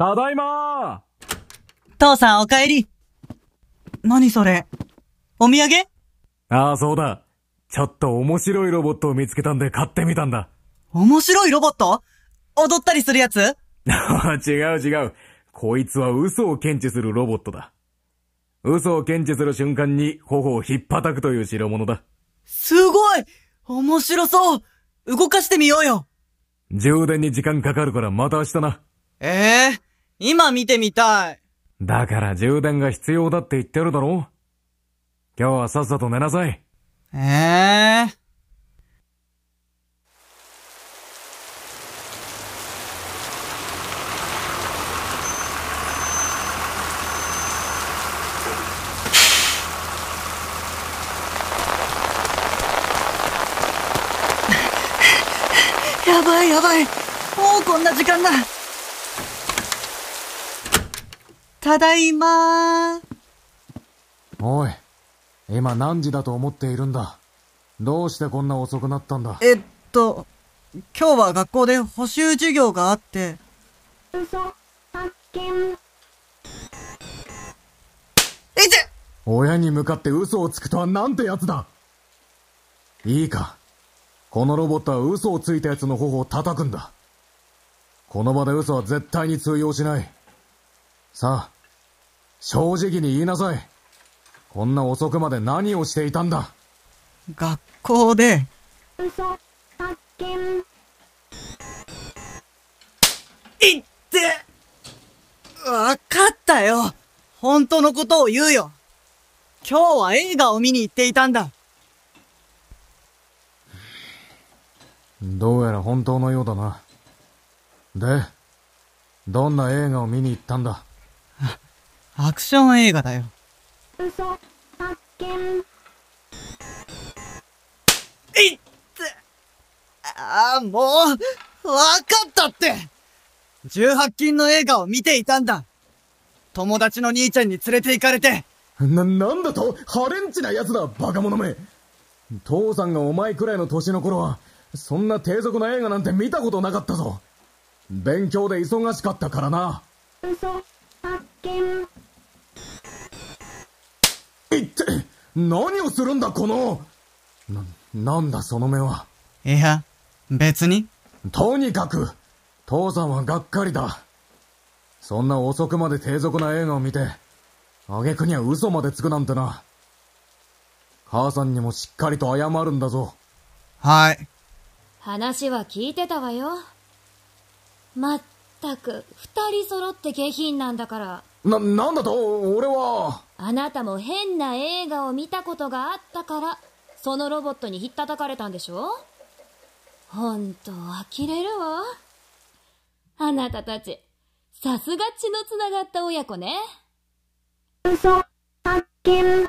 ただいま父さんお帰り。何それ？お土産？ああ、そうだ。ちょっと面白いロボットを見つけたんで買ってみたんだ。面白いロボット？踊ったりするやつ？違う違う。こいつは嘘を検知するロボットだ。嘘を検知する瞬間に頬をひっぱたくという代物だ。すごい面白そう動かしてみようよ充電に時間かかるからまた明日な。ええー、今見てみたい。だから充電が必要だって言ってるだろ今日はさっさと寝なさい。ええー。やばいやばいもうこんな時間だただいまおい、今何時だと思っているんだ？どうしてこんな遅くなったんだ？えっと、今日は学校で補習授業があって。嘘、発見。えて親に向かって嘘をつくとはなんてやつだ？いいか。このロボットは嘘をついた奴の頬を叩くんだ。この場で嘘は絶対に通用しない。さあ、正直に言いなさい。こんな遅くまで何をしていたんだ？学校で。嘘、発見。いってわかったよ本当のことを言うよ今日は映画を見に行っていたんだどうやら本当のようだな。で、どんな映画を見に行ったんだ？アクション映画だよ。嘘、発見。いってああ、もう、わかったって18禁の映画を見ていたんだ友達の兄ちゃんに連れて行かれてな、なんだと？ハレンチな奴だ、バカ者め父さんがお前くらいの年の頃は、そんな低俗な映画なんて見たことなかったぞ。勉強で忙しかったからな。嘘、発見。いって、何をするんだ、この。な、なんだ、その目は。いや、別に。とにかく、父さんはがっかりだ。そんな遅くまで低俗な映画を見て、挙句には嘘までつくなんてな。母さんにもしっかりと謝るんだぞ。はい。話は聞いてたわよ。まったく、二人揃って下品なんだから。な、なんだと、俺は。あなたも変な映画を見たことがあったから、そのロボットにひったたかれたんでしょ？ほんと、呆れるわ。あなたたち、さすが血のつながった親子ね。嘘、発見。